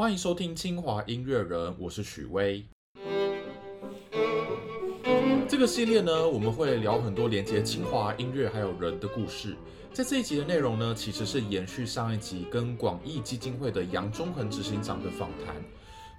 欢迎收听清华音乐人，我是许巍。这个系列呢，我们会聊很多连接清华音乐还有人的故事。在这一集的内容呢，其实是延续上一集跟广义基金会的杨忠恒执行长的访谈。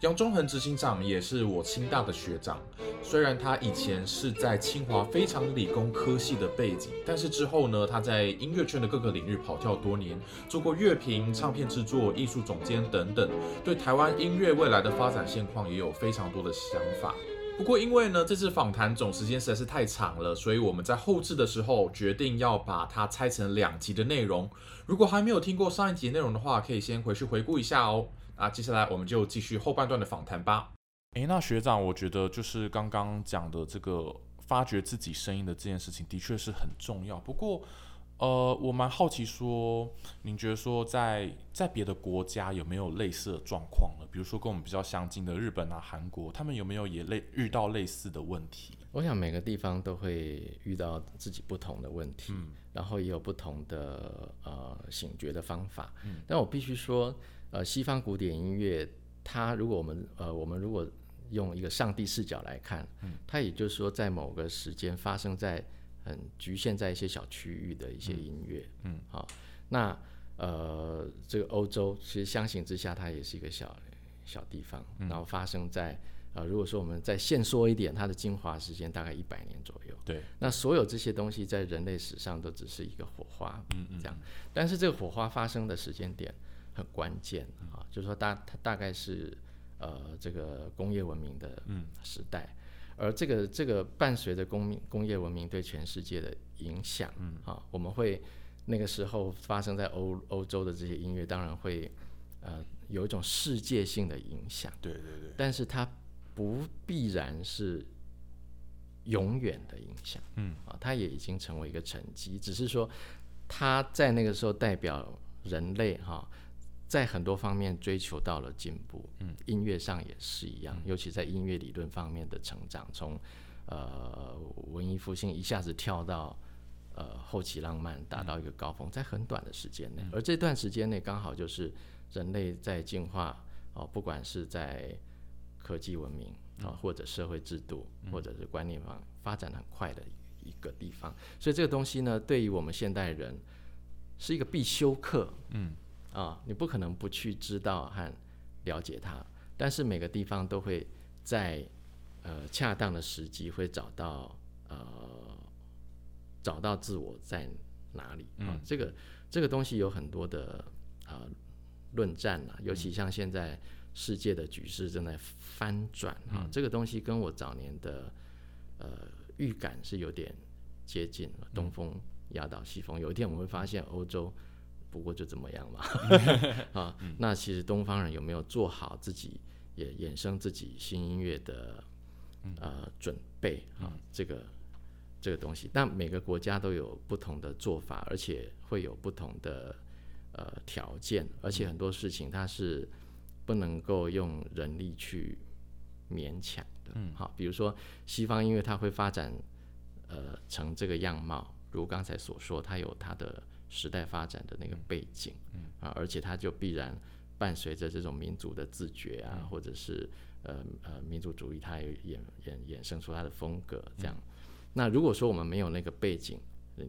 杨忠恒执行长也是我清大的学长，虽然他以前是在清华非常理工科系的背景，但是之后呢，他在音乐圈的各个领域跑跳多年，做过乐评、唱片制作、艺术总监等等，对台湾音乐未来的发展现况也有非常多的想法。不过因为呢，这次访谈总时间实在是太长了，所以我们在后置的时候决定要把它拆成两集的内容。如果还没有听过上一集内容的话，可以先回去回顾一下哦。啊，接下来我们就继续后半段的访谈吧。诶，那学长，我觉得就是刚刚讲的这个发掘自己声音的这件事情，的确是很重要。不过，呃，我蛮好奇说，您觉得说在在别的国家有没有类似的状况呢？比如说跟我们比较相近的日本啊、韩国，他们有没有也类遇到类似的问题？我想每个地方都会遇到自己不同的问题，然后也有不同的呃醒觉的方法。嗯但我必须说。呃，西方古典音乐，它如果我们呃，我们如果用一个上帝视角来看，嗯，它也就是说，在某个时间发生在很局限在一些小区域的一些音乐，嗯，好，那呃，这个欧洲其实相形之下，它也是一个小小地方，然后发生在呃，如果说我们再限缩一点，它的精华时间大概一百年左右，对，那所有这些东西在人类史上都只是一个火花，嗯嗯，这样，但是这个火花发生的时间点。很关键啊，就是说大它大概是呃这个工业文明的时代，而这个这个伴随着工工业文明对全世界的影响，嗯。啊，我们会那个时候发生在欧欧洲的这些音乐，当然会呃有一种世界性的影响，对对对，但是它不必然是永远的影响，嗯。啊，它也已经成为一个沉积，只是说它在那个时候代表人类哈。在很多方面追求到了进步，嗯，音乐上也是一样，尤其在音乐理论方面的成长，从呃文艺复兴一下子跳到呃后期浪漫，达到一个高峰，在很短的时间内，而这段时间内刚好就是人类在进化哦，不管是在科技文明啊，或者社会制度，或者是观念方发展很快的一个地方，所以这个东西呢，对于我们现代人是一个必修课，嗯。啊，你不可能不去知道和了解它，但是每个地方都会在呃恰当的时机会找到呃找到自我在哪里啊。这个这个东西有很多的啊论战啊，尤其像现在世界的局势正在翻转啊，这个东西跟我早年的呃预感是有点接近了。东风压倒西风，有一天我们会发现欧洲。不过就怎么样嘛，啊，那其实东方人有没有做好自己也衍生自己新音乐的呃准备啊？这个这个东西，但每个国家都有不同的做法，而且会有不同的呃条件，而且很多事情它是不能够用人力去勉强的。嗯，好，比如说西方音乐它会发展呃成这个样貌，如刚才所说，它有它的。时代发展的那个背景，啊，而且它就必然伴随着这种民族的自觉啊，或者是呃呃民族主义，它也衍衍衍生出它的风格。这样，那如果说我们没有那个背景，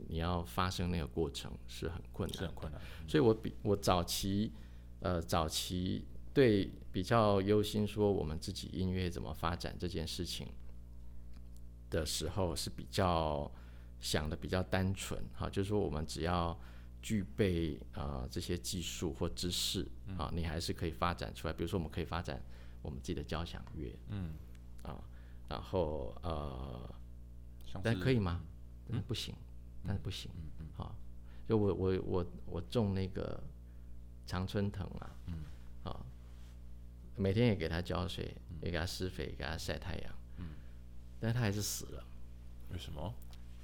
你要发生那个过程是很困难，是很困难。所以我比我早期呃早期对比较忧心说我们自己音乐怎么发展这件事情的时候是比较想的比较单纯，哈，就是说我们只要具备啊这些技术或知识啊，你还是可以发展出来。比如说，我们可以发展我们自己的交响乐，嗯，啊，然后呃，但可以吗？嗯，不行，但是不行，嗯嗯，好，就我我我我种那个常春藤啊，嗯，啊，每天也给它浇水，也给它施肥，给它晒太阳，嗯，但是它还是死了。为什么？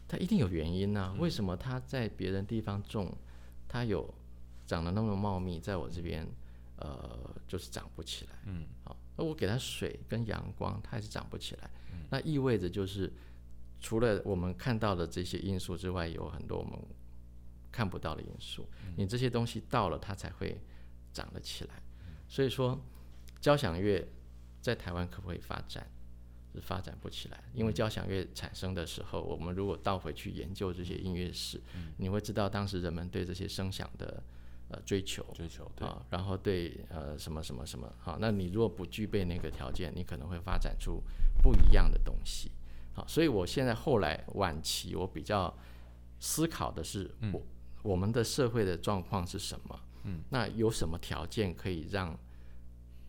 它一定有原因呢？为什么它在别人地方种？它有长得那么茂密，在我这边，呃，就是长不起来。嗯，好，那我给它水跟阳光，它还是长不起来。那意味着就是，除了我们看到的这些因素之外，有很多我们看不到的因素。你这些东西到了，它才会长得起来。所以说，交响乐在台湾可不可以发展？是发展不起来，因为交响乐产生的时候，我们如果倒回去研究这些音乐史，你会知道当时人们对这些声响的呃追求，追求对。啊，然后对呃什么什么什么，好，那你如果不具备那个条件，你可能会发展出不一样的东西，好，所以我现在后来晚期，我比较思考的是，我我们的社会的状况是什么？嗯，那有什么条件可以让？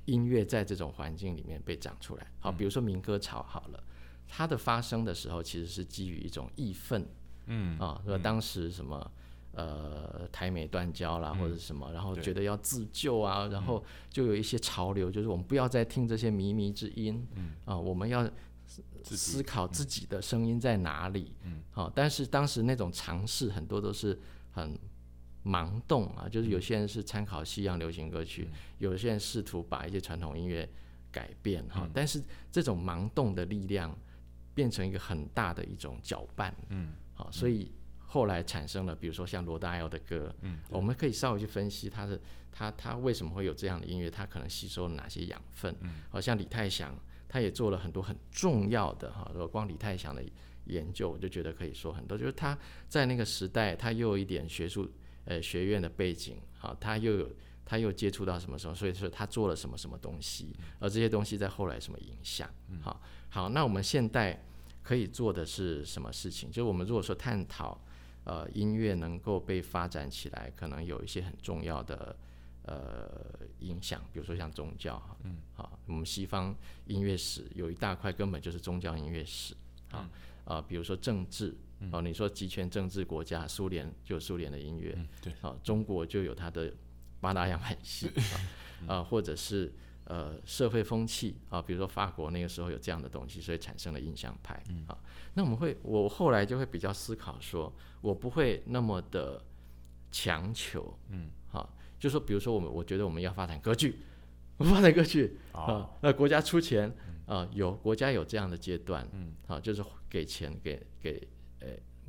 音乐在这种环境里面被长出来，好，比如说民歌潮好了，它的发生的时候其实是基于一种义愤，嗯啊，说当时什么呃台美断交啦或者什么，然后觉得要自救啊，然后就有一些潮流，就是我们不要再听这些靡靡之音，嗯。啊，我们要思考自己的声音在哪里，嗯。好，但是当时那种尝试很多都是很。盲动啊，就是有些人是参考西洋流行歌曲，有些人试图把一些传统音乐改变哈，但是这种盲动的力量变成一个很大的一种搅拌，嗯，好，所以后来产生了，比如说像罗大佑的歌，嗯，我们可以稍微去分析他的他他为什么会有这样的音乐，他可能吸收了哪些养分，嗯，好像李泰祥他也做了很多很重要的哈，如果光李泰祥的研究，我就觉得可以说很多，就是他在那个时代，他又有一点学术。呃，学院的背景，好，他又有他又接触到什么什么，所以说他做了什么什么东西，而这些东西在后来什么影响？好，好，那我们现代可以做的是什么事情？就是我们如果说探讨，呃，音乐能够被发展起来，可能有一些很重要的呃影响，比如说像宗教，嗯，好，我们西方音乐史有一大块根本就是宗教音乐史，啊，啊，比如说政治。哦，你说集权政治国家，苏联就有苏联的音乐，对，啊，中国就有它的八大样板戏，啊，或者是呃社会风气。啊，比如说法国那个时候有这样的东西，所以产生了印象派，啊，那我们会，我后来就会比较思考说，我不会那么的强求，嗯，好，就说比如说我们，我觉得我们要发展歌剧，发展歌剧。啊，那国家出钱啊，有国家有这样的阶段，嗯，好，就是给钱给给。呃，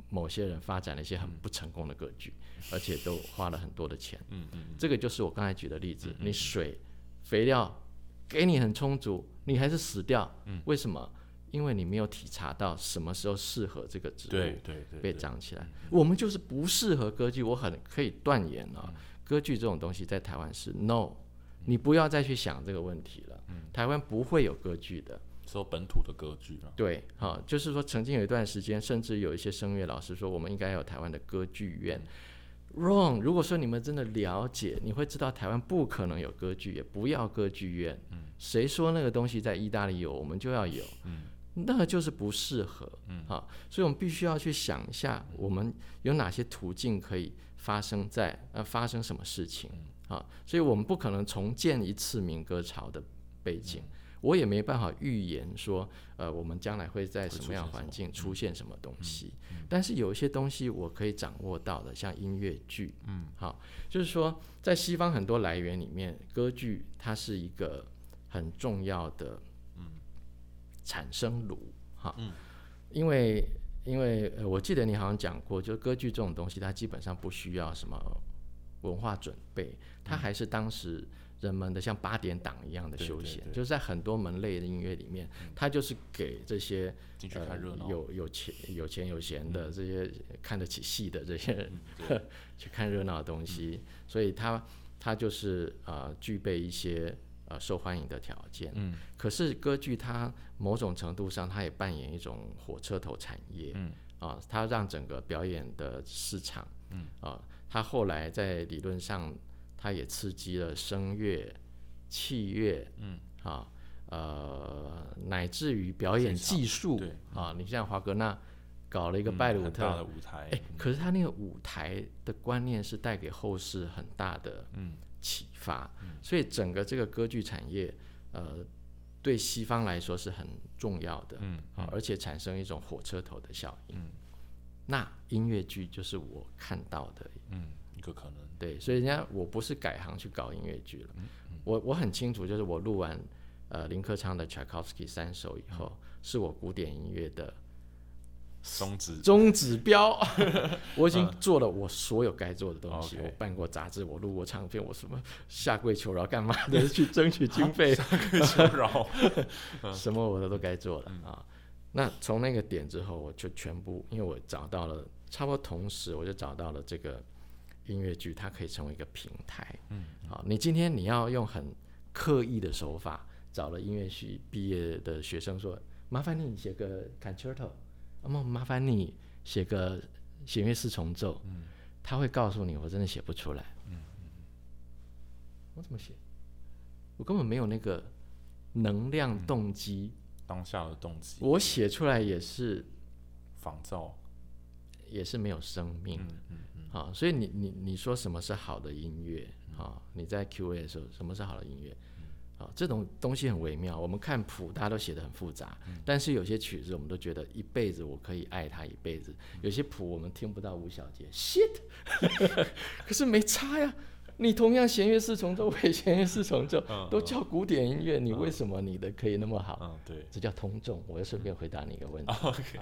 某些人发展了一些很不成功的歌剧，而且都花了很多的钱。嗯嗯，这个就是我刚才举的例子。你水、肥料给你很充足，你还是死掉。嗯，为什么？因为你没有体察到什么时候适合这个植物对对对被长起来。我们就是不适合歌剧，我很可以断言啊，歌剧这种东西在台湾是 no，你不要再去想这个问题了。嗯，台湾不会有歌剧的。说本土的歌剧了，对，好，就是说曾经有一段时间，甚至有一些声乐老师说，我们应该有台湾的歌剧院。Wrong，如果说你们真的了解，你会知道台湾不可能有歌剧，也不要歌剧院。嗯，谁说那个东西在意大利有，我们就要有？嗯，那就是不适合。嗯，好，所以我们必须要去想一下，我们有哪些途径可以发生在呃发生什么事情？啊，所以我们不可能重建一次民歌潮的背景。我也没办法预言说，呃，我们将来会在什么样环境出现什么东西。但是有一些东西我可以掌握到的，像音乐剧，嗯，好，就是说在西方很多来源里面，歌剧它是一个很重要的，嗯，产生炉，哈，嗯，因为因为我记得你好像讲过，就歌剧这种东西，它基本上不需要什么文化准备，它还是当时。人们的像八点档一样的休闲，就是在很多门类的音乐里面，它就是给这些呃有有钱有钱有闲的这些看得起戏的这些人 去看热闹的东西，所以它它就是呃具备一些呃受欢迎的条件。嗯，可是歌剧它某种程度上它也扮演一种火车头产业。嗯，啊，它让整个表演的市场，嗯，啊，它后来在理论上。他也刺激了声乐、器乐，嗯，啊，呃，乃至于表演技术，对，啊，你像华格纳搞了一个拜鲁特的舞台，哎，可是他那个舞台的观念是带给后世很大的启发，所以整个这个歌剧产业，呃，对西方来说是很重要的，嗯，啊，而且产生一种火车头的效应，嗯，那音乐剧就是我看到的，嗯，一个可能。对，所以人家我不是改行去搞音乐剧了，我我很清楚，就是我录完呃林克昌的 Tchaikovsky 三首以后，是我古典音乐的终止终指标，我已经做了我所有该做的东西。我办过杂志，我录过唱片，我什么下跪求饶干嘛的，去争取经费，下跪求饶，什么我都都该做了啊。那从那个点之后，我就全部，因为我找到了，差不多同时我就找到了这个音乐剧，它可以成为一个平台。嗯，好，你今天你要用很刻意的手法，找了音乐系毕业的学生说，麻烦你写个 concerto。那么麻烦你写个弦乐四重奏，他会告诉你，我真的写不出来。我怎么写？我根本没有那个能量动机，当下的动机。我写出来也是仿造，也是没有生命。嗯嗯嗯。好，所以你你你说什么是好的音乐？啊，你在 Q&A 的时候，什么是好的音乐？啊这种东西很微妙。我们看谱，大家都写的很复杂，但是有些曲子，我们都觉得一辈子我可以爱它一辈子。有些谱我们听不到五小节，shit，可是没差呀。你同样弦乐四重奏、尾弦乐四重奏都叫古典音乐，你为什么你的可以那么好？嗯，对，这叫通众。我要顺便回答你一个问题。OK，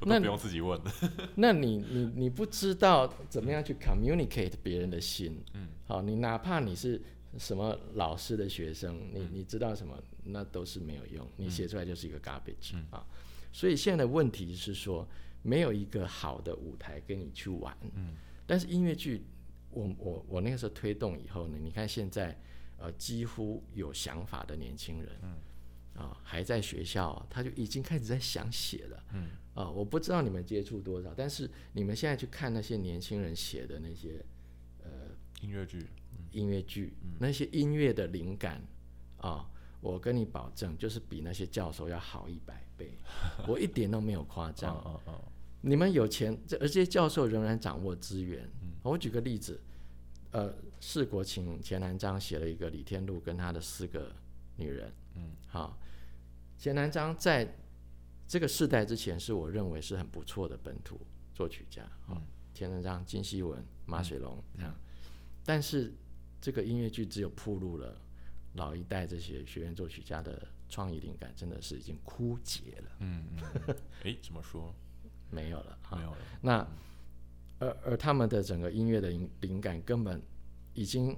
我都不用自己问 那你你你不知道怎么样去 communicate 别人的心？嗯，好，你哪怕你是。什么老师的学生，你你知道什么？那都是没有用，你写出来就是一个 garbage 啊。所以现在的问题是说，没有一个好的舞台跟你去玩。嗯。但是音乐剧，我我我那个时候推动以后呢，你看现在呃几乎有想法的年轻人，嗯，啊还在学校，他就已经开始在想写了。嗯。啊，我不知道你们接触多少，但是你们现在去看那些年轻人写的那些呃音乐剧。音乐剧那些音乐的灵感啊，我跟你保证，就是比那些教授要好一百倍，我一点都没有夸 张。哦哦哦你们有钱，这而这些教授仍然掌握资源。我举个例子，呃，世国请钱南章写了一个李天禄跟他的四个女人。嗯，好，钱南章在这个世代之前，是我认为是很不错的本土作曲家。啊，钱南章、金希文、马水龙这样，但是。这个音乐剧只有铺路了，老一代这些学院作曲家的创意灵感真的是已经枯竭了。嗯嗯。哎，怎么说？没有了。没有了。那而而他们的整个音乐的灵灵感根本已经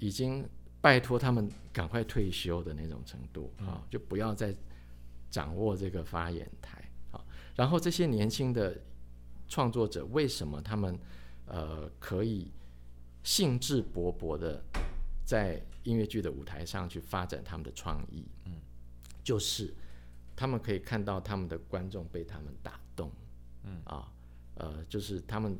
已经拜托他们赶快退休的那种程度啊，就不要再掌握这个发言台啊。然后这些年轻的创作者为什么他们呃可以？兴致勃勃的在音乐剧的舞台上去发展他们的创意，嗯，就是他们可以看到他们的观众被他们打动，嗯啊，呃，就是他们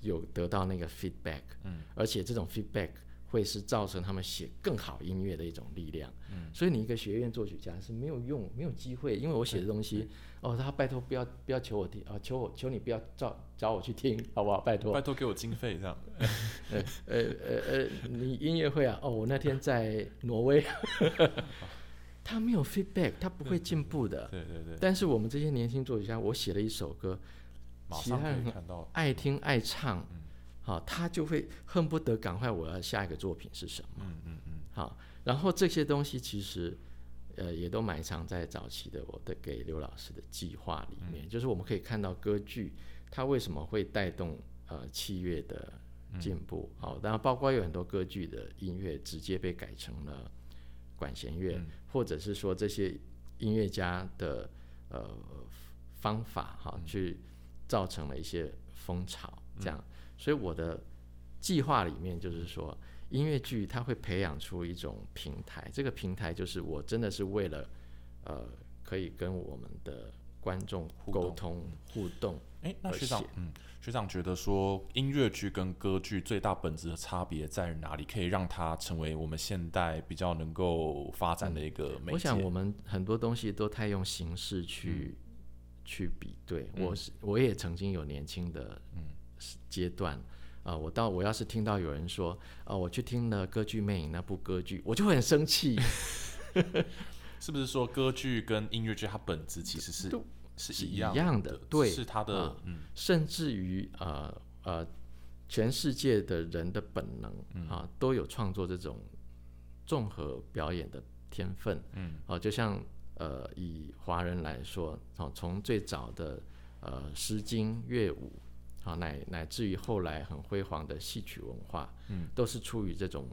有得到那个 feedback，嗯，而且这种 feedback 会是造成他们写更好音乐的一种力量，嗯，所以你一个学院作曲家是没有用、没有机会，因为我写的东西。哦，他拜托不要不要求我听啊，求我求你不要找找我去听，好不好？拜托，拜托给我经费这样。呃呃呃呃，你音乐会啊？哦，我那天在挪威，他没有 feedback，他不会进步的。对对对。但是我们这些年轻作曲家，我写了一首歌，其他人看到爱听爱唱，好，他就会恨不得赶快我要下一个作品是什么。嗯嗯嗯。好，然后这些东西其实。呃，也都埋藏在早期的我的给刘老师的计划里面。就是我们可以看到歌剧它为什么会带动呃器乐的进步，好，然后包括有很多歌剧的音乐直接被改成了管弦乐，或者是说这些音乐家的呃方法哈，去造成了一些风潮，这样。所以我的计划里面就是说。音乐剧它会培养出一种平台，这个平台就是我真的是为了，呃，可以跟我们的观众沟通互动。哎，那学长，嗯，学长觉得说音乐剧跟歌剧最大本质的差别在于哪里？可以让它成为我们现代比较能够发展的一个媒介？我想我们很多东西都太用形式去去比对。我是我也曾经有年轻的嗯阶段。啊，我到我要是听到有人说，啊，我去听了《歌剧魅影》那部歌剧，我就会很生气。是不是说歌剧跟音乐剧它本质其实是是一样的？对，是它的，嗯，甚至于呃呃，全世界的人的本能啊，都有创作这种综合表演的天分。嗯，啊，就像呃，以华人来说，哦，从最早的呃《诗经》乐舞，好乃乃至于后来很辉煌的戏曲文化，嗯，都是出于这种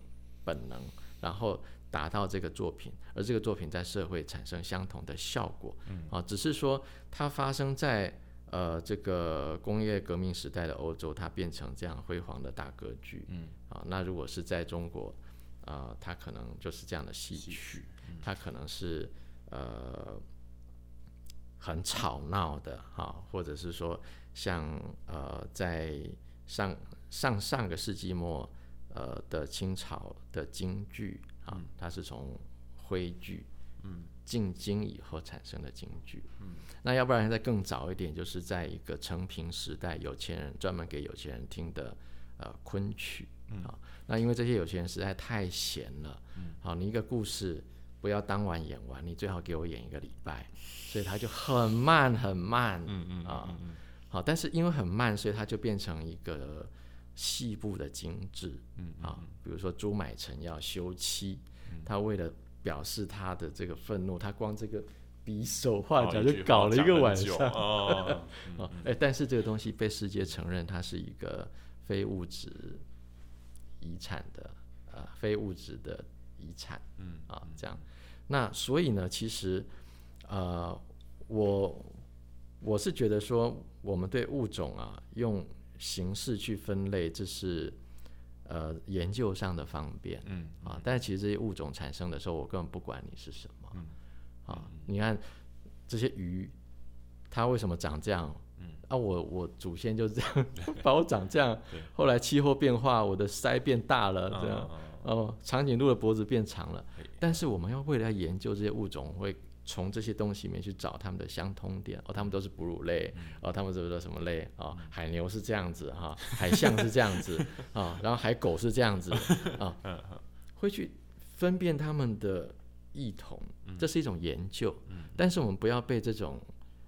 本能，然后达到这个作品，而这个作品在社会产生相同的效果，嗯，啊，只是说它发生在呃这个工业革命时代的欧洲，它变成这样辉煌的大格局，嗯，啊，那如果是在中国，啊，它可能就是这样的戏曲，它可能是呃很吵闹的哈、或者是说像呃在上上上个世纪末呃的清朝的京剧啊，它是从徽剧嗯进京以后产生的京剧，嗯，那要不然再更早一点，就是在一个成平时代，有钱人专门给有钱人听的呃昆曲，嗯啊，那因为这些有钱人实在太闲了，嗯，好，你一个故事不要当晚演完，你最好给我演一个礼拜，所以他就很慢很慢，嗯嗯啊嗯嗯好，但是因为很慢，所以它就变成一个细部的精致，嗯啊，比如说朱买臣要休妻，他为了表示他的这个愤怒，他光这个比手画脚就搞了一个晚上，哦，啊，哎，但是这个东西被世界承认，它是一个非物质遗产的，呃，非物质的遗产，嗯。啊，这样，那所以呢，其实，呃，我我是觉得说，我们对物种啊，用形式去分类，这是呃研究上的方便，嗯啊，但是其实这些物种产生的时候，我根本不管你是什么，嗯啊，你看这些鱼，它为什么长这样？嗯。啊，我我祖先就这样 把我长这样对，后来气候变化，我的腮变大了，这样，嗯哦，长颈鹿的脖子变长了，但是我们要为了研究这些物种，会从这些东西里面去找他们的相通点。哦，它们都是哺乳类，哦，它们是不是什么类？哦，海牛是这样子哈、海象是这样子啊、然后海狗是这样子啊、会去分辨他们的异同，这是一种研究。但是我们不要被这种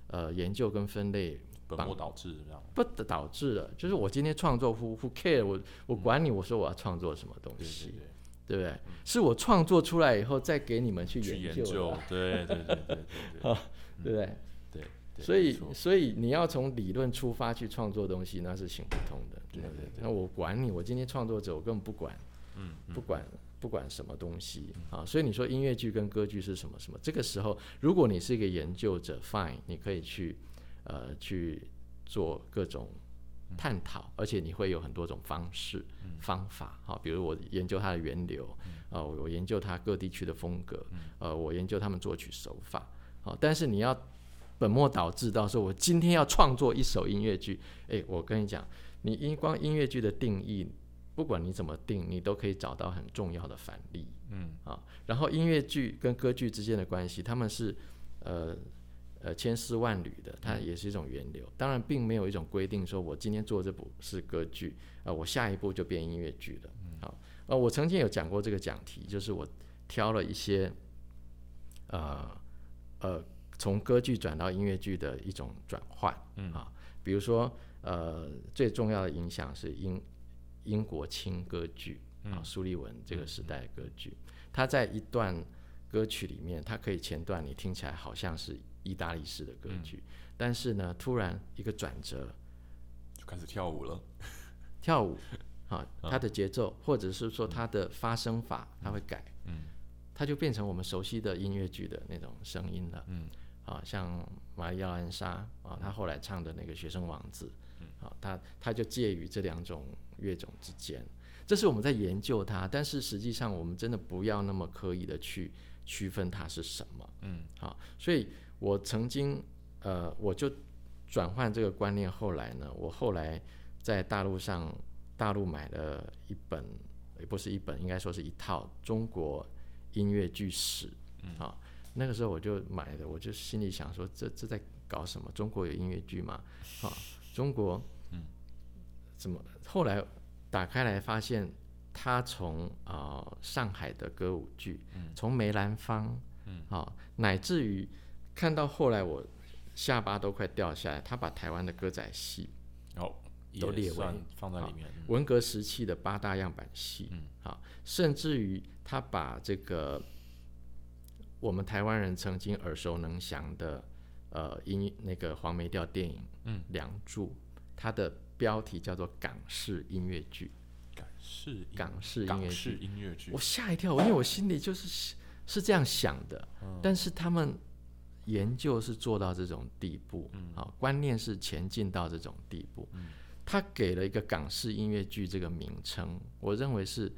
呃研究跟分类本末倒置这样，不导致了，就是我今天创作 who who care 我我管你，我说我要创作什么东对西。对对。对不对？是我创作出来以后再给你们去去研究 研究，，对对对对对对啊对不对？对对，所以所以你要从理论出发去创作东西，那是行不通的。对对对那我管你，我今天创作者，我根本不管，嗯不管不管什么东西啊。所以你说音乐剧跟歌剧是什么什么？这个时候，如果你是一个研究者，fine，你可以去呃去做各种探讨，而且你会有很多种方式、方法，好，比如我研究它的源流，啊，我研究它各地区的风格，呃，我研究他们作曲手法，好，但是你要本末倒置到说，我今天要创作一首音乐剧，诶，我跟你讲，你音光音乐剧的定义，不管你怎么定，你都可以找到很重要的反例，嗯。啊，然后音乐剧跟歌剧之间的关系，他们是呃呃千丝万缕的，它也是一种源流。当然，并没有一种规定说我今天做这部是歌剧，啊、我下一步就变音乐剧了。好，呃，我曾经有讲过这个讲题，就是我挑了一些呃呃从歌剧转到音乐剧的一种转换，嗯。啊，比如说呃最重要的影响是英英国轻歌剧啊，苏利文这个时代的歌剧，它在一段歌曲里面，它可以前段你听起来好像是意大利式的歌剧，但是呢，突然一个转折，就开始跳舞了，跳舞 啊，它的节奏或者是说它的发声法，它会改，嗯。它就变成我们熟悉的音乐剧的那种声音了。嗯。啊，像玛丽亚兰莎啊，她后来唱的那个《学生王子》，嗯。啊，她她就介于这两种乐种之间。这是我们在研究它，但是实际上我们真的不要那么刻意的去区分它是什么。嗯。好，所以我曾经呃，我就转换这个观念。后来呢，我后来在大陆上大陆买了一本，也不是一本，应该说是一套中国音乐剧史。嗯，好，那个时候我就买的，我就心里想说，这这在搞什么？中国有音乐剧吗？啊，中国，嗯，怎么？后来打开来发现，他从啊、呃上海的歌舞剧，从梅兰芳，嗯，啊，乃至于看到后来我下巴都快掉下来，他把台湾的歌仔戏、哦都列为算放在里面，嗯。文革时期的八大样板戏，嗯，啊，甚至于他把这个我们台湾人曾经耳熟能详的呃音那个黄梅调电影《嗯。梁祝》，它的标题叫做港式音乐剧。港式港式音乐剧港式音乐剧。我，吓一跳，因为我心里就是是这样想的，嗯。但是他们研究是做到这种地步，啊、观念是前进到这种地步。他给了一个港式音乐剧这个名称，我认为是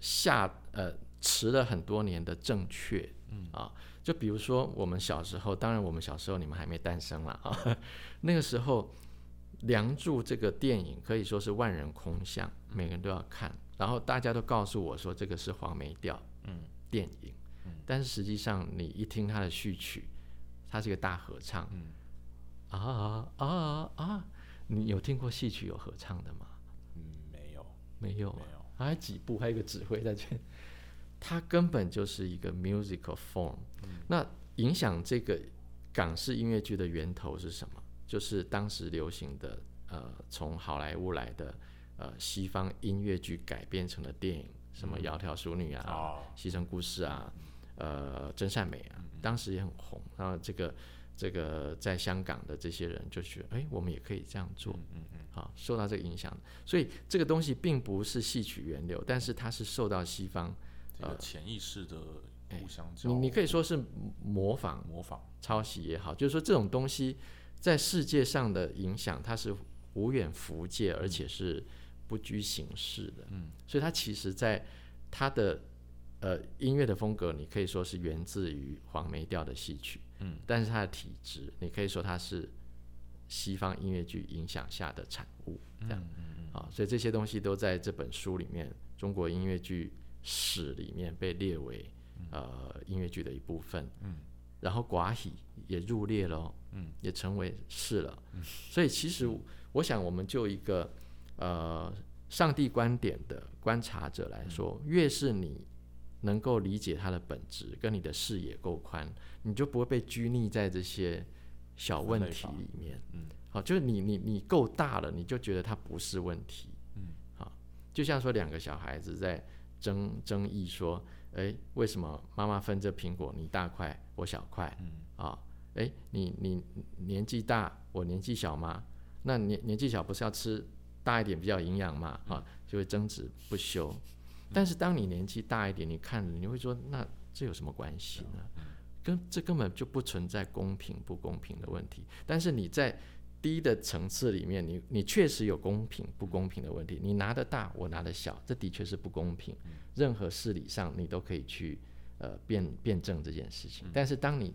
下呃迟了很多年的正确，啊，就比如说我们小时候，当然我们小时候你们还没诞生啦啊，那个时候。《梁祝》这个电影可以说是万人空巷，每个人都要看。然后大家都告诉我说这个是黄梅调嗯电影，但是实际上你一听它的序曲，它是一个大合唱，啊啊啊啊！你有听过戏曲有合唱的吗？嗯，没有，没有啊？没有，还有几部，还有一个指挥在这，它根本就是一个 musical form。那影响这个港式音乐剧的源头是什么？就是当时流行的呃，从好莱坞来的呃西方音乐剧改编成的电影，什么《窈窕淑女》啊，哦西城故事》啊，呃，《真善美》啊，当时也很红。然后这个这个在香港的这些人就觉得，哎，我们也可以这样做。嗯嗯好，受到这个影响，所以这个东西并不是戏曲源流，但是它是受到西方，这个潜意识的互相交你你可以说是模仿、模仿，抄袭也好，就是说这种东西在世界上的影响，它是无远弗届，而且是不拘形式的。嗯，所以它其实在它的呃音乐的风格，你可以说是源自于黄梅调的戏曲，嗯，但是它的体质，你可以说它是西方音乐剧影响下的产物，这样。嗯嗯啊，所以这些东西都在这本书里面，中国音乐剧史里面被列为呃音乐剧的一部分。嗯，然后寡喜也入列了，嗯，也成为是了。嗯，所以其实我想，我们就一个呃上帝观点的观察者来说，越是你能够理解它的本质，跟你的视野够宽，你就不会被拘泥在这些小问题里面。嗯，好，就是你你你够大了，你就觉得它不是问题。嗯，好，就像说两个小孩子在争争议说，哎，为什么妈妈分这苹果你大块我小块？嗯，啊，哎，你你年纪大我年纪小吗？那年年纪小不是要吃大一点比较营养嘛？啊，就会争执不休。但是当你年纪大一点，你看你会说，那这有什么关系呢？跟这根本就不存在公平不公平的问题。但是你在低的层次里面，你你确实有公平不公平的问题。你拿的大，我拿的小，这的确是不公平。任何事理上你都可以去呃辩辩证这件事情。但是当你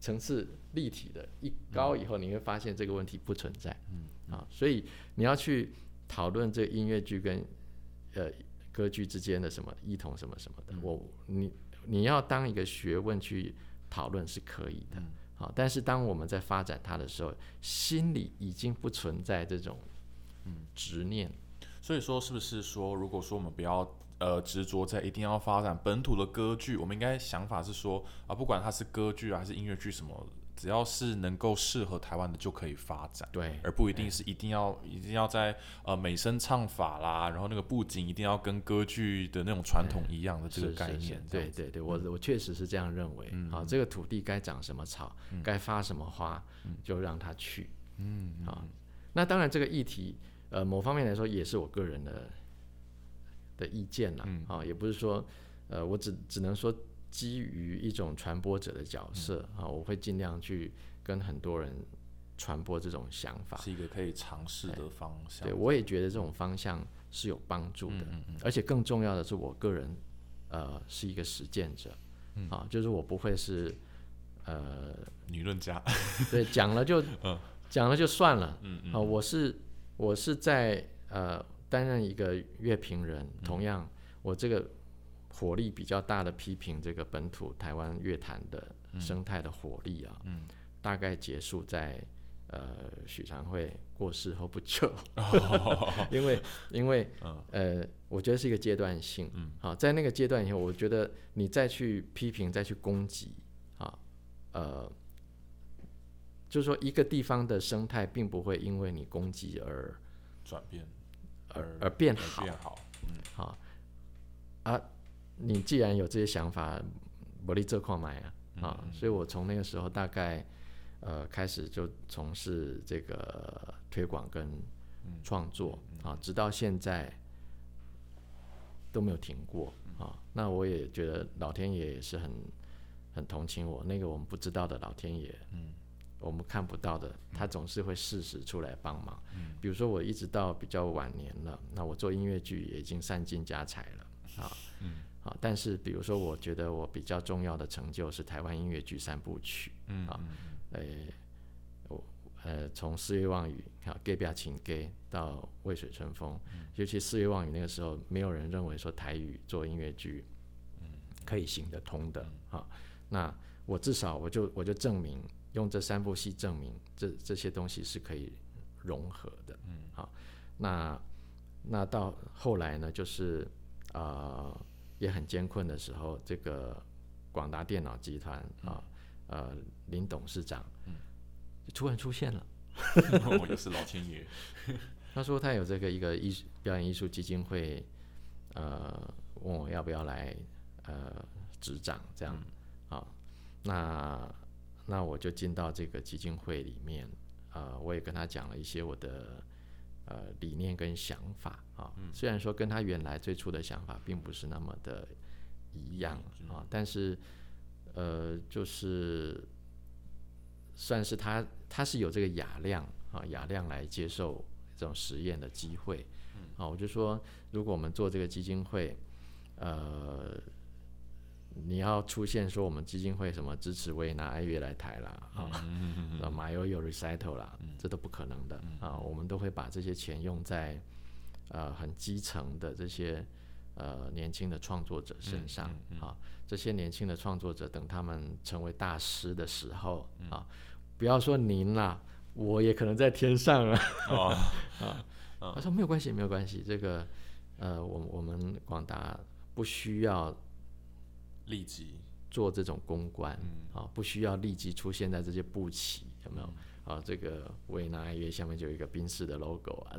层次立体的一高以后，你会发现这个问题不存在。嗯，啊，所以你要去讨论这个音乐剧跟呃歌剧之间的什么异同什么什么的，我你你要当一个学问去讨论是可以的。好，但是当我们在发展它的时候，心里已经不存在这种执念。所以说，是不是说，如果说我们不要呃执着在一定要发展本土的歌剧，我们应该想法是说啊，不管它是歌剧啊还是音乐剧什么，只要是能够适合台湾的就可以发展，对而不一定是一定要一定要在呃美声唱法啦，然后那个布景一定要跟歌剧的那种传统一样的这个概是是是念，对对对，我我确实是这样认为。啊，这个土地该长什么草，该发什么花，就让它去。嗯，好，那当然这个议题，呃，某方面来说也是我个人的的意见啦。啊，也不是说，呃，我只只能说基于一种传播者的角色啊，我会尽量去跟很多人传播这种想法。是一个可以尝试的方向对，。我也觉得这种方向是有帮助的，而且更重要的是，我个人呃是一个实践者，啊，就是我不会是呃 理论家，对讲了就 讲了就算了，嗯啊，我是我是在呃担任一个乐评人，同样我这个火力比较大的批评这个本土台湾乐坛的生态的火力啊，嗯。大概结束在呃许常惠过世后不久，因为因为呃我觉得是一个阶段性，嗯。好，在那个阶段以后，我觉得你再去批评再去攻击啊，呃。就是说，一个地方的生态并不会因为你攻击而转变而而变而好。变好，啊啊！你既然有这些想法，我立这块买啊啊！所以我从那个时候大概呃开始就从事这个推广跟创作啊，直到现在都没有停过啊。那我也觉得老天爷也是很很同情我，那个我们不知道的老天爷，嗯，我们看不到的，他总是会适时出来帮忙。嗯，比如说我一直到比较晚年了，那我做音乐剧也已经散尽家财了啊，嗯，啊，但是比如说我觉得我比较重要的成就是台湾音乐剧三部曲，嗯啊，诶。呃，从四月望雨，好，gay 表情 gay 到渭水春风，尤其四月望雨那个时候，没有人认为说台语做音乐剧，嗯，可以行得通的，啊，那我至少我就我就证明，用这三部戏证明这这些东西是可以融合的，嗯，好，那那到后来呢，就是呃也很艰困的时候，这个广达电脑集团啊，呃林董事长。突然出现了，我又是老天爷。他说他有这个一个艺术表演艺术基金会，呃，问我要不要来呃执掌这样，啊，那那我就进到这个基金会里面，呃，我也跟他讲了一些我的呃理念跟想法啊，虽然说跟他原来最初的想法并不是那么的一样啊，但是呃就是。算是他，他是有这个雅量啊，雅量来接受这种实验的机会。啊，我就说，如果我们做这个基金会，呃，你要出现说我们基金会什么支持维纳爱乐来台啦，啊，马友友 recital 啦，这都不可能的啊。我们都会把这些钱用在呃很基层的这些呃年轻的创作者身上啊。这些年轻的创作者，等他们成为大师的时候啊，不要说您啦，我也可能在天上啊。啊，他说没有关系，没有关系，这个呃，我我们广达不需要立即做这种公关啊，不需要立即出现在这些布旗，有没有？啊，这个维纳约下面就有一个宾士的 logo 啊，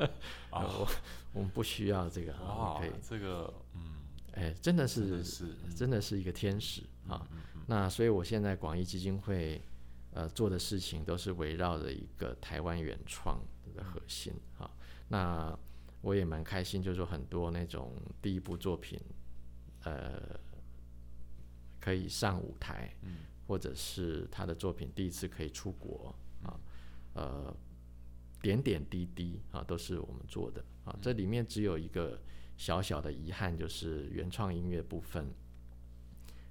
啊，我我们不需要这个啊，可以这个嗯。哎，真的是，真的是一个天使啊！那所以，我现在广义基金会，呃，做的事情都是围绕着一个台湾原创的核心啊。那我也蛮开心，就是说很多那种第一部作品，呃，可以上舞台，或者是他的作品第一次可以出国啊，呃，点点滴滴啊，都是我们做的啊。这里面只有一个。小小的遗憾就是原创音乐部分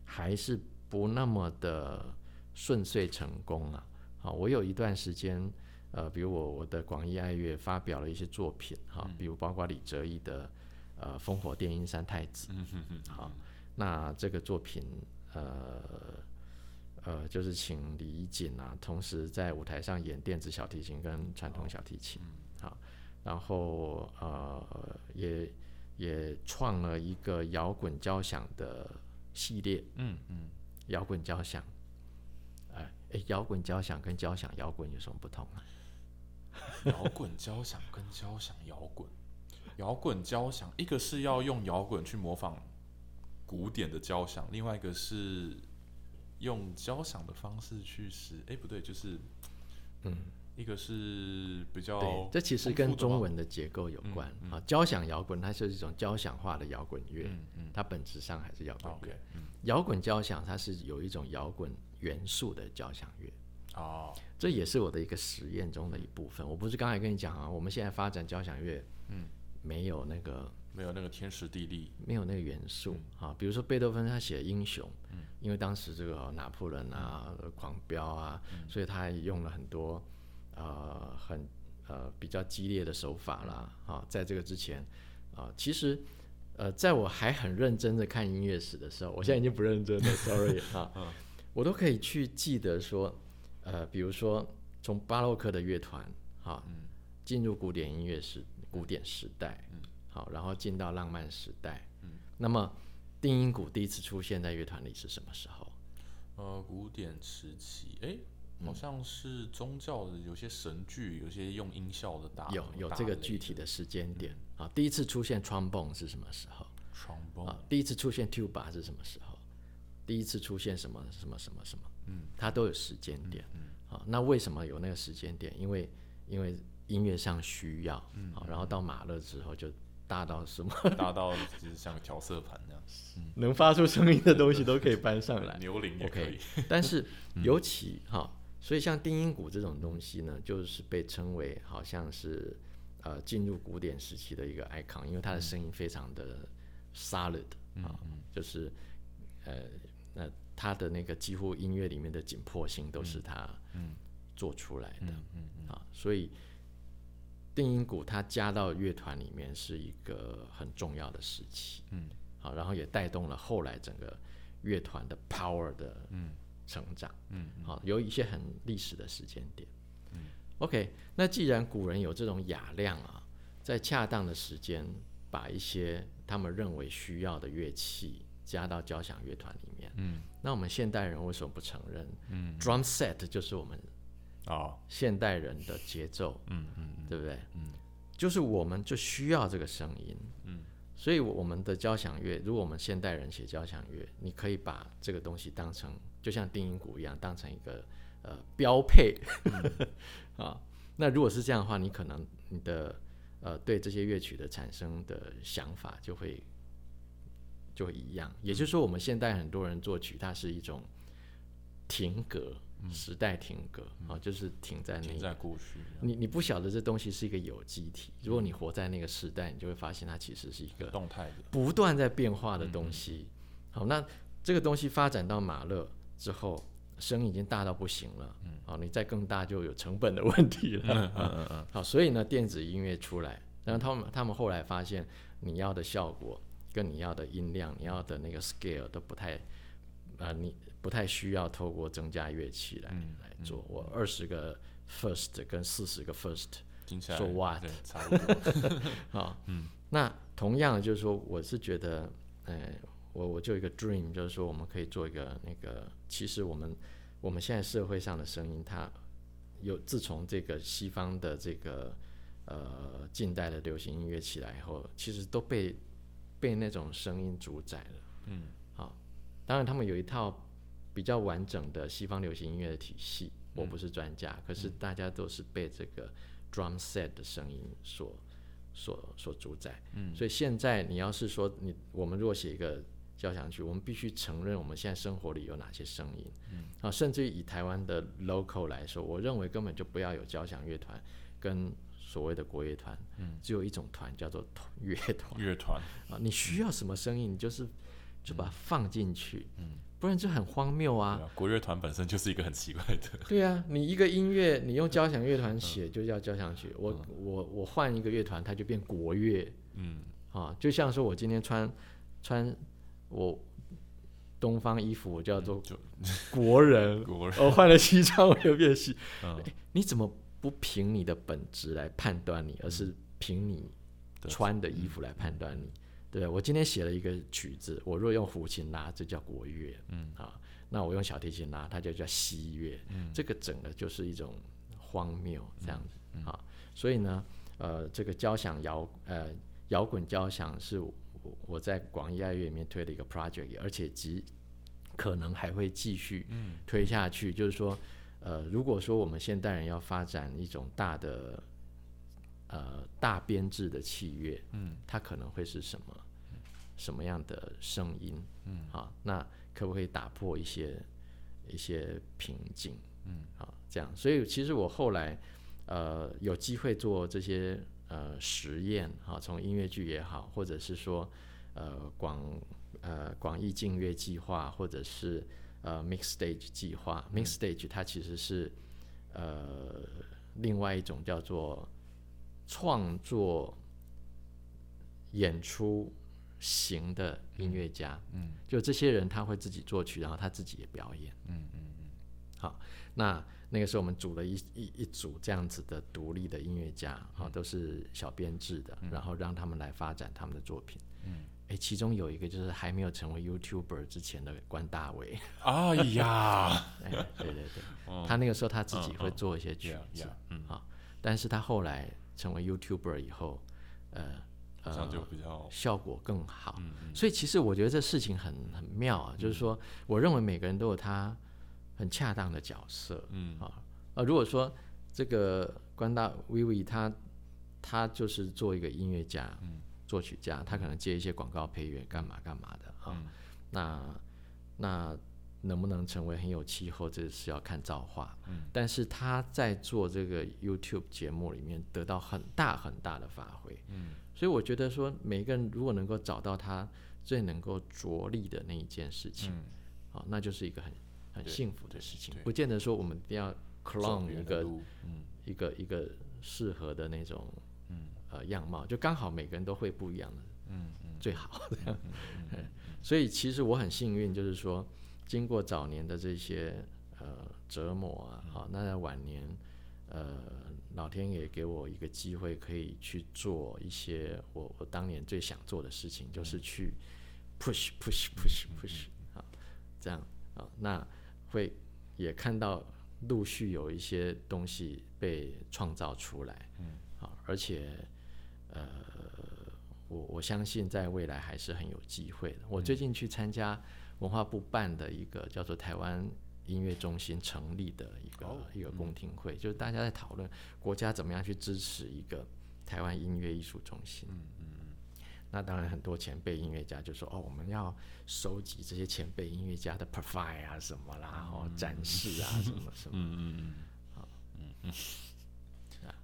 还是不那么的顺遂成功啊！好，我有一段时间，呃，比如我我的广义爱乐发表了一些作品，哈，比如包括李哲义的呃《烽火电音三太子》，好，那这个作品，呃呃，就是请李锦啊，同时在舞台上演电子小提琴跟传统小提琴，好，然后呃也。也创了一个摇滚交响的系列，嗯嗯，摇滚交响，哎哎，摇滚交响跟交响摇滚有什么不同啊？摇滚交响跟交响摇滚，摇滚交响一个是要用摇滚去模仿古典的交响，另外一个是用交响的方式去使，哎不对，就是嗯。一个是比较，对，这其实跟中文的结构有关啊。交响摇滚它是一种交响化的摇滚乐，它本质上还是摇滚乐。摇滚交响它是有一种摇滚元素的交响乐。哦，这也是我的一个实验中的一部分。我不是刚才跟你讲啊，我们现在发展交响乐，嗯，没有那个没有那个天时地利，没有那个元素啊。比如说贝多芬他写英雄，嗯，因为当时这个拿破仑啊狂飙啊，所以他还用了很多。呃，很呃比较激烈的手法啦，啊，在这个之前，啊，其实呃，在我还很认真的看音乐史的时候，我现在已经不认真了，sorry 哈，我都可以去记得说，呃，比如说从巴洛克的乐团，哈，进入古典音乐时古典时代，嗯好，然后进到浪漫时代，嗯，那么定音鼓第一次出现在乐团里是什么时候？呃，古典时期，哎。好像是宗教的，有些神剧，有些用音效的打。有有这个具体的时间点啊？第一次出现 trombone 是什么时候？trombone 啊？第一次出现 tuba 是什么时候？第一次出现什么什么什么什么，嗯，它都有时间点，嗯，好，那为什么有那个时间点？因为因为音乐上需要，嗯，好，然后到马勒之后就大到什么，大到就是像调色盘那样，能发出声音的东西都可以搬上来，牛铃也可以，但是尤其哈，所以像定音鼓这种东西呢，就是被称为好像是呃进入古典时期的一个 icon，因为它的声音非常的 solid 啊，就是呃。那它的那个几乎音乐里面的紧迫性都是他做出来的嗯啊，所以定音鼓它加到乐团里面是一个很重要的时期，嗯，好，然后也带动了后来整个乐团的 power 的成长，嗯，好，有一些很历史的时间点，嗯，OK，那既然古人有这种雅量啊，在恰当的时间把一些他们认为需要的乐器。加到交响乐团里面，嗯，那我们现代人为什么不承认？嗯，drum set 就是我们哦。现代人的节奏，嗯嗯，对不对？嗯，就是我们就需要这个声音，嗯，所以我们的交响乐，如果我们现代人写交响乐，你可以把这个东西当成就像定音鼓一样，当成一个呃标配。啊。那如果是这样的话，你可能你的呃对这些乐曲的产生的想法就会。就会一样，也就是说，我们现代很多人作曲，它是一种停格，时代停格啊，就是停在那，停在过去。你你不晓得这东西是一个有机体，如果你活在那个时代，你就会发现它其实是一个动态的、不断在变化的东西。好，那这个东西发展到马勒之后，声音已经大到不行了，嗯，好，你再更大就有成本的问题了，嗯嗯嗯。好，所以呢，电子音乐出来，然后他们他们后来发现你要的效果。跟你要的音量、你要的那个 scale 都不太，啊，你不太需要透过增加乐器来来做。我二十个 first 跟四十个 first 做 what 差不多。好，嗯，那同样就是说，我是觉得，呃，我我就一个 dream，就是说我们可以做一个那个，其实我们我们现在社会上的声音，它有自从这个西方的这个呃近代的流行音乐起来以后，其实都被被那种声音主宰了，嗯，好，当然他们有一套比较完整的西方流行音乐的体系，我不是专家，可是大家都是被这个 drum set 的声音所所所主宰，嗯，所以现在你要是说你我们如果写一个交响曲，我们必须承认我们现在生活里有哪些声音，嗯，啊，甚至于以台湾的 local 来说，我认为根本就不要有交响乐团跟。所谓的国乐团，嗯，只有一种团叫做乐团。乐团。啊，你需要什么声音，你就是就把它放进去，嗯，不然就很荒谬啊。国乐团本身就是一个很奇怪的。对啊，你一个音乐，你用交响乐团写就叫交响曲。我我我换一个乐团，它就变国乐。嗯，啊，就像说我今天穿穿我东方衣服，我叫做国人。国人，我换了西装，我又变西。嗯，你怎么？不凭你的本质来判断你，而是凭你穿的衣服来判断你，对我今天写了一个曲子，我若用胡琴拉，这叫国乐，嗯啊，那我用小提琴拉，它就叫西乐，嗯，这个整个就是一种荒谬这样子啊，所以呢，呃，这个交响摇呃摇滚交响是我在广义爱乐里面推的一个 project，而且极可能还会继续推下去，就是说。呃，如果说我们现代人要发展一种大的呃大编制的器乐，嗯，它可能会是什么什么样的声音？嗯，好，那可不可以打破一些一些瓶颈？嗯，好，这样，所以其实我后来呃有机会做这些呃实验，哈，从音乐剧也好，或者是说呃广呃广义静乐计划，或者是。呃，mix stage 计划，mix stage 它其实是呃另外一种叫做创作演出型的音乐家，嗯，就这些人他会自己作曲，然后他自己也表演，嗯嗯嗯。好，那那个时候我们组了一一一组这样子的独立的音乐家，好，都是小编制的，然后让他们来发展他们的作品，嗯。哎，其中有一个就是还没有成为 YouTuber 之前的关大伟。哎呀，哎，对对对，他那个时候他自己会做一些曲子，嗯，好，但是他后来成为 YouTuber 以后，呃这样就比较效果更好。所以其实我觉得这事情很很妙啊，就是说，我认为每个人都有他很恰当的角色。嗯啊啊，如果说这个关大 Vivi 他他就是做一个音乐家，嗯，作曲家，他可能接一些广告配乐，干嘛干嘛的啊。那那能不能成为很有气候，这是要看造化。嗯，但是他在做这个 YouTube 节目里面得到很大很大的发挥。嗯，所以我觉得说，每一个人如果能够找到他最能够着力的那一件事情，好，那就是一个很很幸福的事情。不见得说我们一定要 clone 一个，嗯，一个一个适合的那种，嗯，呃，样貌，就刚好每个人都会不一样的，嗯嗯，最好这样。所以其实我很幸运，就是说。经过早年的这些呃折磨啊，好，那在晚年，呃，老天爷给我一个机会，可以去做一些我我当年最想做的事情，就是去 push push push push 啊，这样啊，那会也看到陆续有一些东西被创造出来，嗯，好，而且呃，我我相信在未来还是很有机会的。我最近去参加。文化部办的一个叫做台湾音乐中心成立的一个一个公听会，就是大家在讨论国家怎么样去支持一个台湾音乐艺术中心。嗯嗯嗯。那当然，很多前辈音乐家就说：“哦，我们要收集这些前辈音乐家的 profile 啊什么啦，然后展示啊什么什么。”嗯嗯嗯。好，嗯嗯。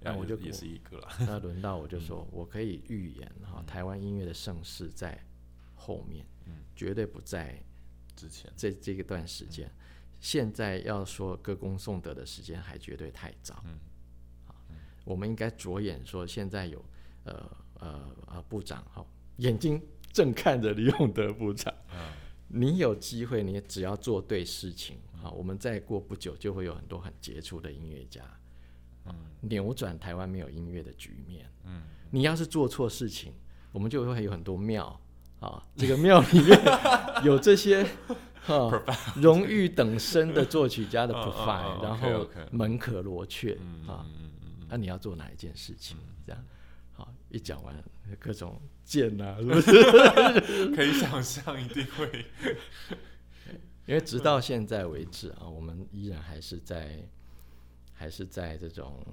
那我就也是一个了。那轮到我就说，我可以预言哈，台湾音乐的盛世在后面，绝对不在。之前这这一段时间，现在要说歌功颂德的时间还绝对太早。嗯，好，我们应该着眼说，现在有呃呃呃部长哈，眼睛正看着李永德部长。嗯，你有机会，你只要做对事情，好，我们再过不久就会有很多很杰出的音乐家，嗯，扭转台湾没有音乐的局面。嗯，你要是做错事情，我们就会有很多庙。啊，这个庙里面有这些 哈荣誉等身的作曲家的 profile，然后门可罗雀啊，那你要做哪一件事情？这样，好，一讲完各种贱啊，是不是？可以想象一定会，因为直到现在为止啊，我们依然还是在还是在这种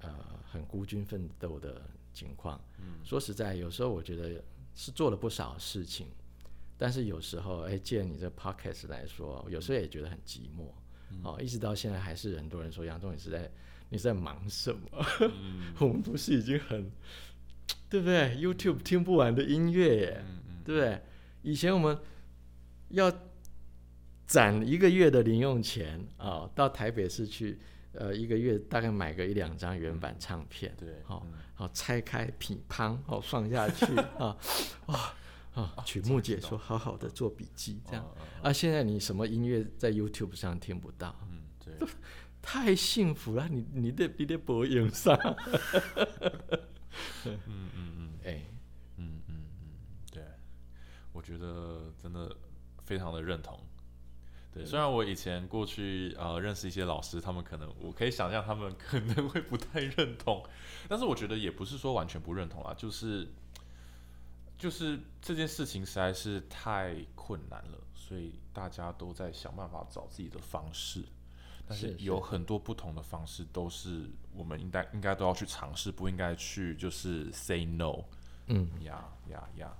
呃很孤军奋斗的情况。说实在，有时候我觉得。是做了不少事情，但是有时候，哎，借你这 podcast 来说，有时候也觉得很寂寞。哦，一直到现在，还是很多人说杨总，你是在你是在忙什么？我们不是已经很，对不对？YouTube 听不完的音乐，耶，对不对？以前我们要攒一个月的零用钱啊，到台北市去。呃，一个月大概买个一两张原版唱片，对，好，好拆开品乓，好放下去啊，哇啊，曲目解说，好好的做笔记，这样啊。现在你什么音乐在 YouTube 上听不到？嗯，对，太幸福了，你你的你的播音上，嗯嗯嗯，哎，嗯嗯嗯，对，我觉得真的非常的认同。对虽然我以前过去呃认识一些老师，他们可能我可以想象他们可能会不太认同，但是我觉得也不是说完全不认同啊，就是就是这件事情实在是太困难了，所以大家都在想办法找自己的方式，但是有很多不同的方式都是我们应该应该都要去尝试，不应该去就是 say no，嗯。呀呀呀。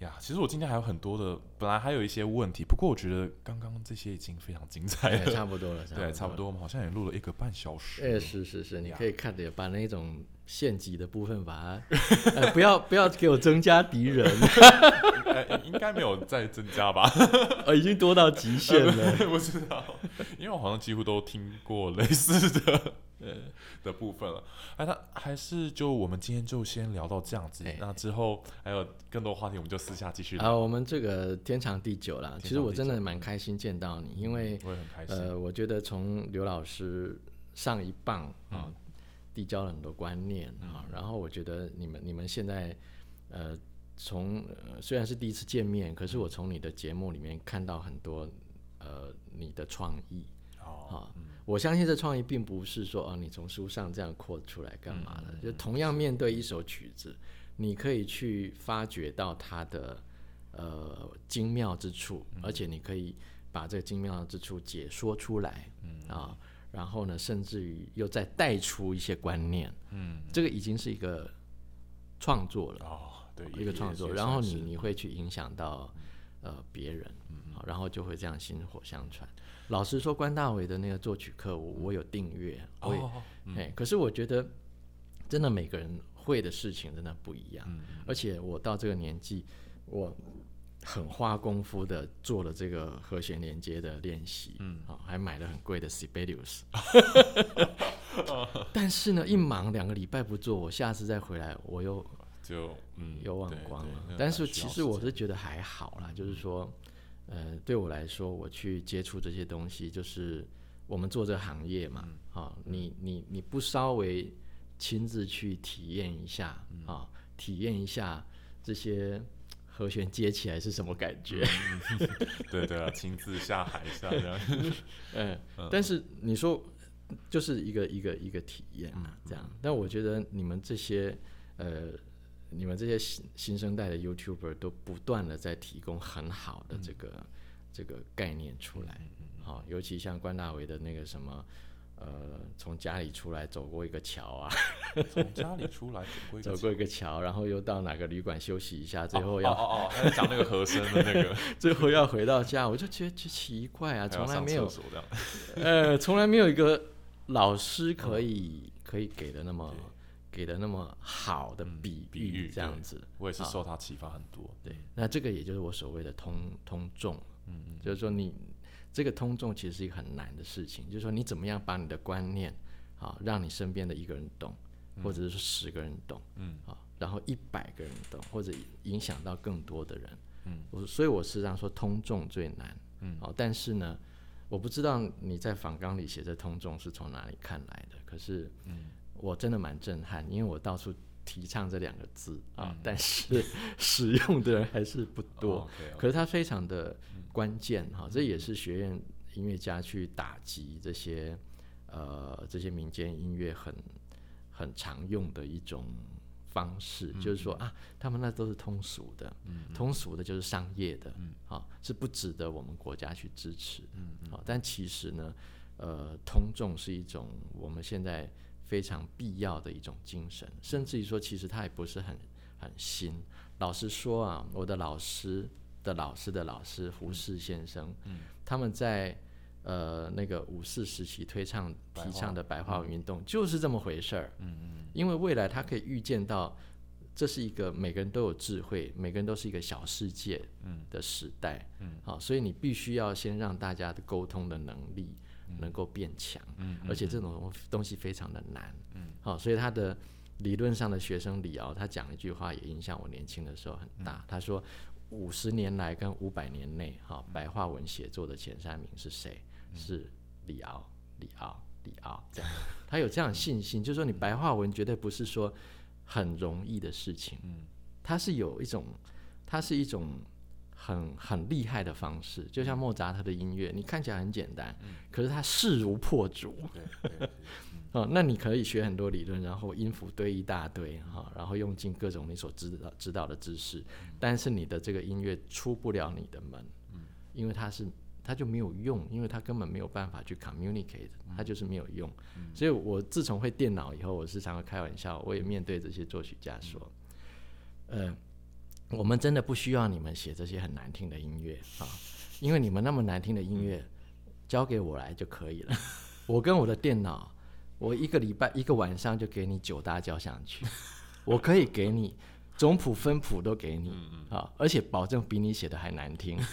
呀，其实我今天还有很多的，本来还有一些问题，不过我觉得刚刚这些已经非常精彩了，差不多了，对，差不多，我们好像也录了一个半小时。哎，是是是，你可以看的，把那种县级的部分把它，不要不要给我增加敌人，应该没有再增加吧？呃，已经多到极限了，不知道，因为我好像几乎都听过类似的。呃的部分了，哎，那还是就我们今天就先聊到这样子，那之后还有更多话题，我们就私下继续聊。啊，我们这个天长地久了，其实我真的蛮开心见到你，因为我也很开心。呃，我觉得从刘老师上一棒啊，递交了很多观念啊，然后我觉得你们你们现在呃，从虽然是第一次见面，可是我从你的节目里面看到很多呃你的创意哦。我相信这创意并不是说哦，你从书上这样扩出来干嘛的？就同样面对一首曲子，你可以去发掘到它的呃精妙之处，而且你可以把这个精妙之处解说出来，啊，然后呢，甚至于又再带出一些观念，嗯，这个已经是一个创作了，哦，对，一个创作，然后你你会去影响到呃别人，嗯，然后就会这样薪火相传。老实说，关大伟的那个作曲课，我我有订阅，我也，哎，可是我觉得真的每个人会的事情真的不一样，而且我到这个年纪，我很花功夫的做了这个和弦连接的练习，嗯，啊，还买了很贵的 Sibelius，但是呢，一忙两个礼拜不做，我下次再回来，我又就嗯又忘光了。但是其实我是觉得还好啦，就是说。呃，对我来说，我去接触这些东西，就是我们做这个行业嘛，啊，你你你不稍微亲自去体验一下啊，体验一下这些和弦接起来是什么感觉？对对啊，亲自下海下这样。嗯，但是你说就是一个一个一个体验嘛，这样。但我觉得你们这些呃。你们这些新新生代的 YouTuber 都不断的在提供很好的这个这个概念出来，好，尤其像关大为的那个什么，呃，从家里出来走过一个桥啊，从家里出来走过一个桥，然后又到哪个旅馆休息一下，最后要哦哦哦，他在讲那个和声的那个，最后要回到家，我就觉得奇怪啊，从来没有，呃，从来没有一个老师可以可以给的那么。给的那么好的比喻，这样子，我也是受他启发很多。对，那这个也就是我所谓的通通众，嗯嗯，就是说你这个通众其实是一个很难的事情，就是说你怎么样把你的观念，啊，让你身边的一个人懂，或者是十个人懂，嗯，啊，然后一百个人懂，或者影响到更多的人，嗯，我所以我实际上说通众最难，嗯，好，但是呢，我不知道你在访纲里写的通众是从哪里看来的，可是，嗯。我真的蛮震撼，因为我到处提倡这两个字啊，但是 使用的人还是不多。可是它非常的关键哈，这也是学院音乐家去打击这些呃这些民间音乐很很常用的一种方式，就是说啊，他们那都是通俗的，通俗的就是商业的，啊，是不值得我们国家去支持。嗯，好，但其实呢，呃，通众是一种我们现在。非常必要的一种精神，甚至于说，其实它也不是很很新。老实说啊，我的老师的老师的老师胡适先生，嗯，他们在呃那个五四时期推倡提倡的白话文运动，就是这么回事儿。嗯嗯，因为未来他可以预见到，这是一个每个人都有智慧，每个人都是一个小世界的时代。嗯，好，所以你必须要先让大家的沟通的能力。能够变强，嗯，而且这种东西非常的难，嗯，好，所以他的理论上的学生李敖，他讲一句话也影响我年轻的时候很大。他说，五十年来跟五百年内，哈，白话文写作的前三名是谁？是李敖，李敖，李敖，这样，他有这样信心，就是说你白话文绝对不是说很容易的事情，嗯，它是有一种，它是一种。很很厉害的方式，就像莫扎特的音乐，你看起来很简单，可是他势如破竹。哦，那你可以学很多理论，然后音符堆一大堆，哈，然后用尽各种你所知道知道的知识，但是你的这个音乐出不了你的门，因为它是它就没有用，因为它根本没有办法去 communicate，它就是没有用。所以我自从会电脑以后，我时常会开玩笑，我也面对这些作曲家说，呃。我们真的不需要你们写这些很难听的音乐啊，因为你们那么难听的音乐，交给我来就可以了。我跟我的电脑，我一个礼拜一个晚上就给你九大交响曲，我可以给你总谱分谱都给你啊，而且保证比你写的还难听。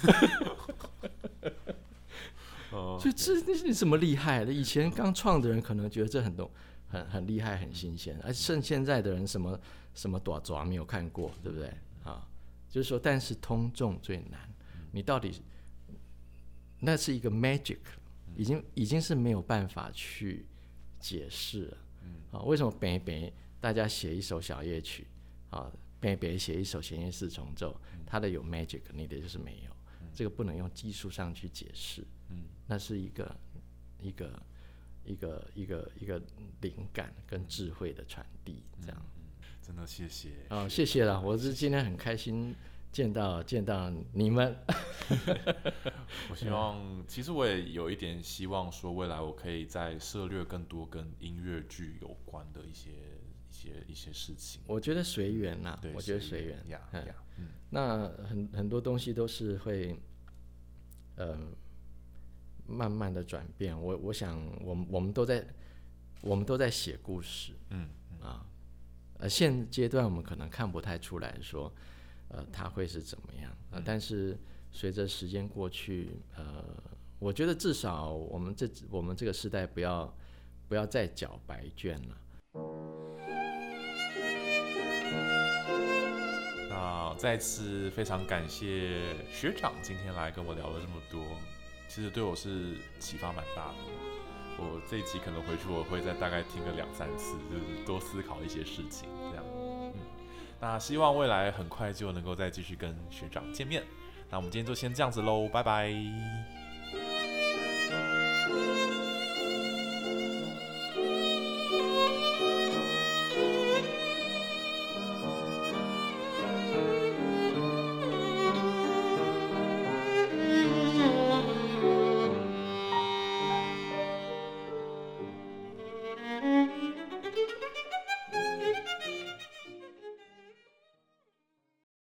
哦，所以这那是什么厉害的？以前刚创的人可能觉得这很多很很厉害很新鲜，而趁现在的人什么什么短爪没有看过，对不对？啊，就是说，但是通众最难。你到底那是一个 magic，已经已经是没有办法去解释了。啊，为什么北北大家写一首小夜曲，啊，北北写一首弦乐四重奏，它的有 magic，你的就是没有。这个不能用技术上去解释。嗯，那是一个一个一个一个一个灵感跟智慧的传递，这样。真的谢谢。哦，谢谢了，我是今天很开心见到见到你们。我希望，其实我也有一点希望，说未来我可以再涉略更多跟音乐剧有关的一些一些一些事情。我觉得随缘呐，对，我觉得随缘呀呀，嗯，那很很多东西都是会，呃，慢慢的转变。我我想，我们我们都在我们都在写故事，嗯啊，呃，现阶段我们可能看不太出来说，呃，它会是怎么样啊？但是随着时间过去，呃，我觉得至少我们这我们这个时代不要不要再缴白卷了。那再次非常感谢学长今天来跟我聊了这么多，其实对我是启发蛮大的。我这一集可能回去我会再大概听个两三次，就是多思考一些事情这样。嗯，那希望未来很快就能够再继续跟学长见面。那我们今天就先这样子喽，拜拜。